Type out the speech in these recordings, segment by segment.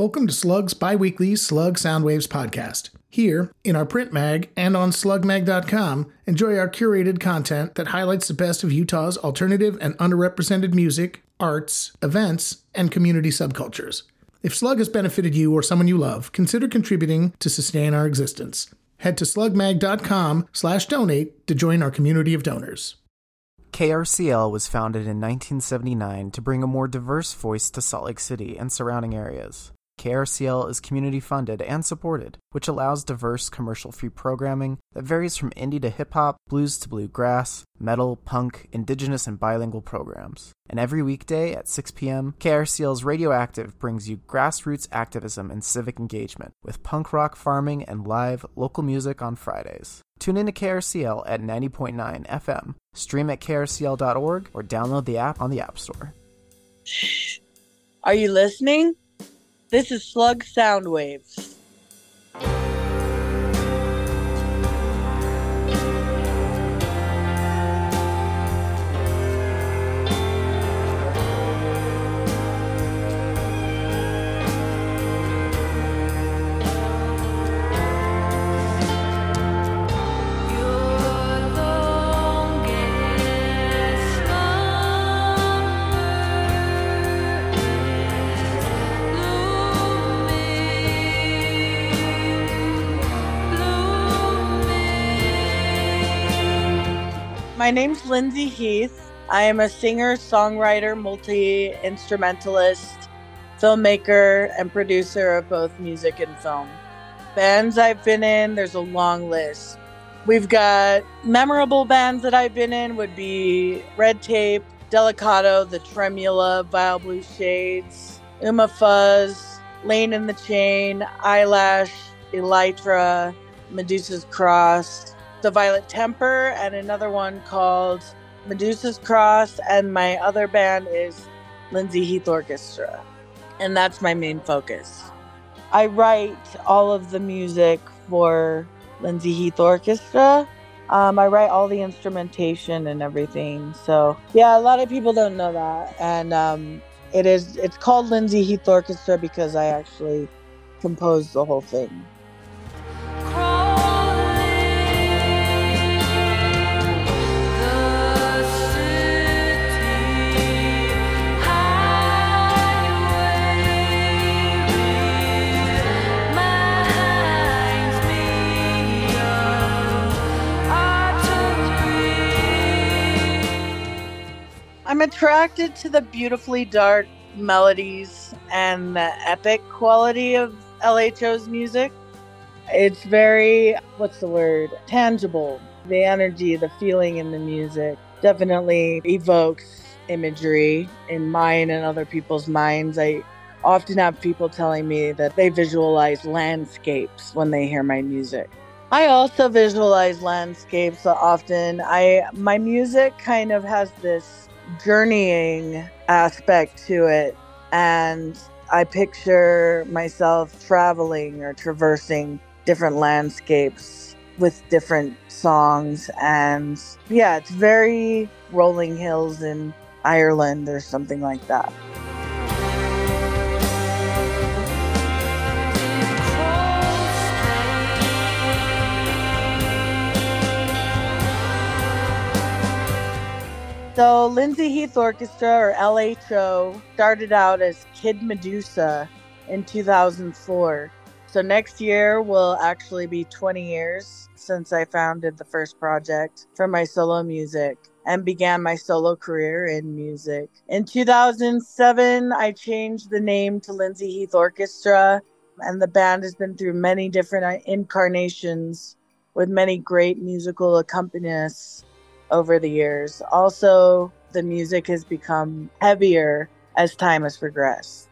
Welcome to Slug's biweekly Slug Soundwaves podcast. Here, in our print mag and on slugmag.com, enjoy our curated content that highlights the best of Utah's alternative and underrepresented music, arts, events, and community subcultures. If Slug has benefited you or someone you love, consider contributing to sustain our existence. Head to slugmag.com slash donate to join our community of donors. KRCL was founded in 1979 to bring a more diverse voice to Salt Lake City and surrounding areas. KRCL is community funded and supported, which allows diverse commercial free programming that varies from indie to hip hop, blues to bluegrass, metal, punk, indigenous, and bilingual programs. And every weekday at 6 p.m., KRCL's Radioactive brings you grassroots activism and civic engagement with punk rock farming and live local music on Fridays. Tune in to KRCL at 90.9 FM, stream at krcl.org, or download the app on the App Store. Are you listening? This is Slug Sound Waves. My name's Lindsay Heath. I am a singer, songwriter, multi instrumentalist, filmmaker, and producer of both music and film. Bands I've been in, there's a long list. We've got memorable bands that I've been in would be Red Tape, Delicato, The Tremula, Vile Blue Shades, Uma Fuzz, Lane in the Chain, Eyelash, Elytra, Medusa's Cross, the Violet Temper, and another one called Medusa's Cross. And my other band is Lindsay Heath Orchestra. And that's my main focus. I write all of the music for Lindsay Heath Orchestra. Um, I write all the instrumentation and everything. So yeah, a lot of people don't know that, and um, it is it's called Lindsay Heath Orchestra because I actually composed the whole thing. Attracted to the beautifully dark melodies and the epic quality of LHO's music. It's very, what's the word, tangible. The energy, the feeling in the music definitely evokes imagery in mine and other people's minds. I often have people telling me that they visualize landscapes when they hear my music. I also visualize landscapes often. I my music kind of has this journeying aspect to it. And I picture myself traveling or traversing different landscapes with different songs. And yeah, it's very rolling hills in Ireland or something like that. So, Lindsay Heath Orchestra, or LHO, started out as Kid Medusa in 2004. So, next year will actually be 20 years since I founded the first project for my solo music and began my solo career in music. In 2007, I changed the name to Lindsay Heath Orchestra, and the band has been through many different uh, incarnations with many great musical accompanists over the years. Also, the music has become heavier as time has progressed.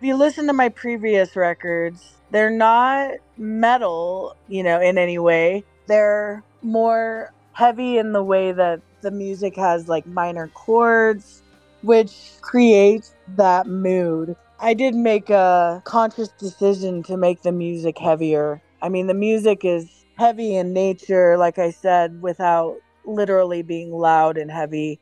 If you listen to my previous records, they're not metal, you know, in any way. They're more heavy in the way that the music has like minor chords, which creates that mood. I did make a conscious decision to make the music heavier. I mean, the music is heavy in nature, like I said, without literally being loud and heavy.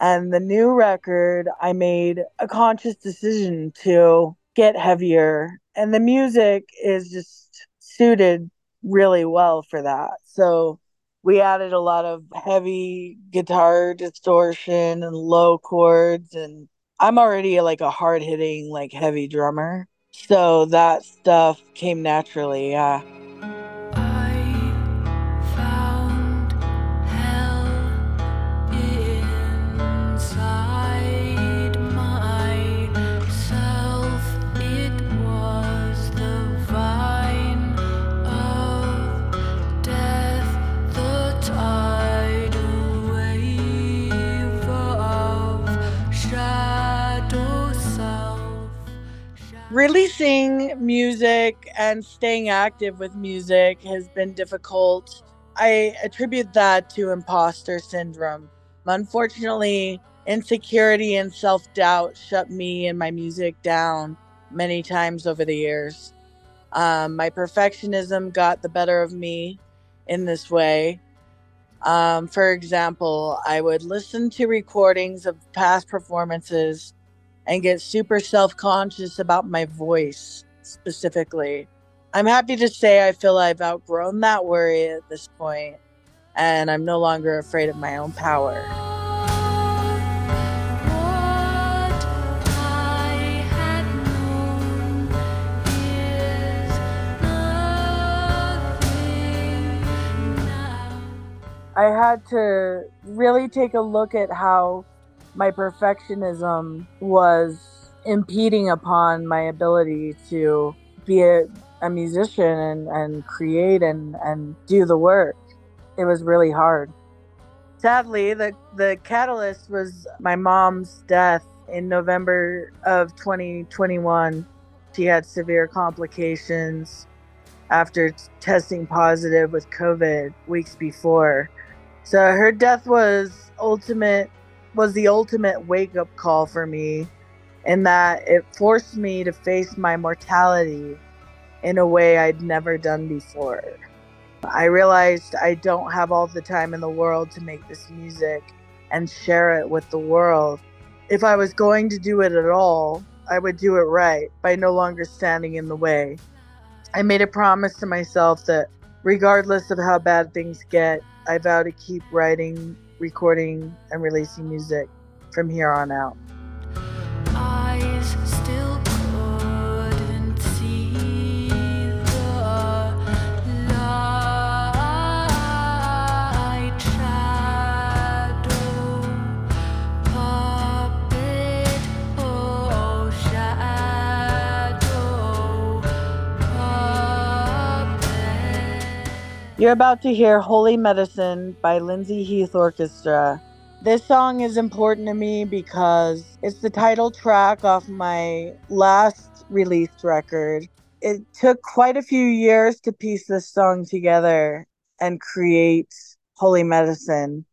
And the new record, I made a conscious decision to get heavier. And the music is just suited really well for that. So we added a lot of heavy guitar distortion and low chords and I'm already like a hard hitting like heavy drummer. So that stuff came naturally, yeah. Releasing music and staying active with music has been difficult. I attribute that to imposter syndrome. Unfortunately, insecurity and self doubt shut me and my music down many times over the years. Um, my perfectionism got the better of me in this way. Um, for example, I would listen to recordings of past performances and get super self conscious about my voice specifically. I'm happy to say I feel I've outgrown that worry at this point, and I'm no longer afraid of my own power. I had to really take a look at how my perfectionism was impeding upon my ability to be a, a musician and, and create and, and do the work. It was really hard. Sadly, the, the catalyst was my mom's death in November of 2021. She had severe complications after testing positive with COVID weeks before. So her death was ultimate was the ultimate wake up call for me in that it forced me to face my mortality in a way I'd never done before. I realized I don't have all the time in the world to make this music and share it with the world. If I was going to do it at all, I would do it right by no longer standing in the way. I made a promise to myself that regardless of how bad things get, I vow to keep writing recording and releasing music from here on out. You're about to hear Holy Medicine by Lindsay Heath Orchestra. This song is important to me because it's the title track off my last released record. It took quite a few years to piece this song together and create Holy Medicine.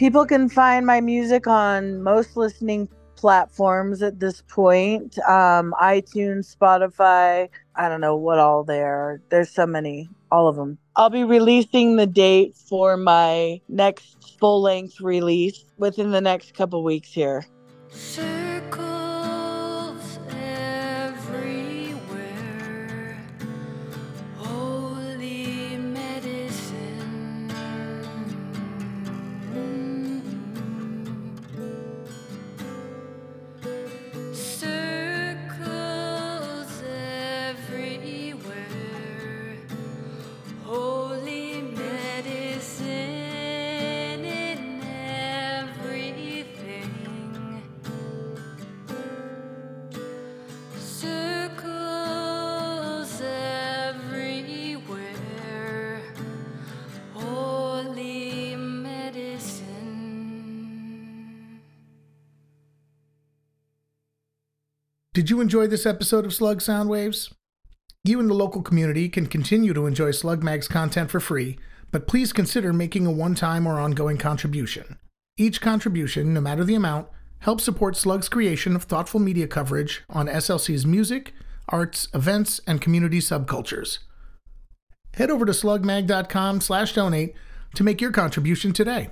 People can find my music on most listening platforms at this point um, iTunes, Spotify. I don't know what all there. There's so many, all of them. I'll be releasing the date for my next full length release within the next couple weeks here. Did you enjoy this episode of Slug Soundwaves? You and the local community can continue to enjoy Slug Mag's content for free, but please consider making a one time or ongoing contribution. Each contribution, no matter the amount, helps support Slug's creation of thoughtful media coverage on SLC's music, arts, events, and community subcultures. Head over to slugmag.com slash donate to make your contribution today.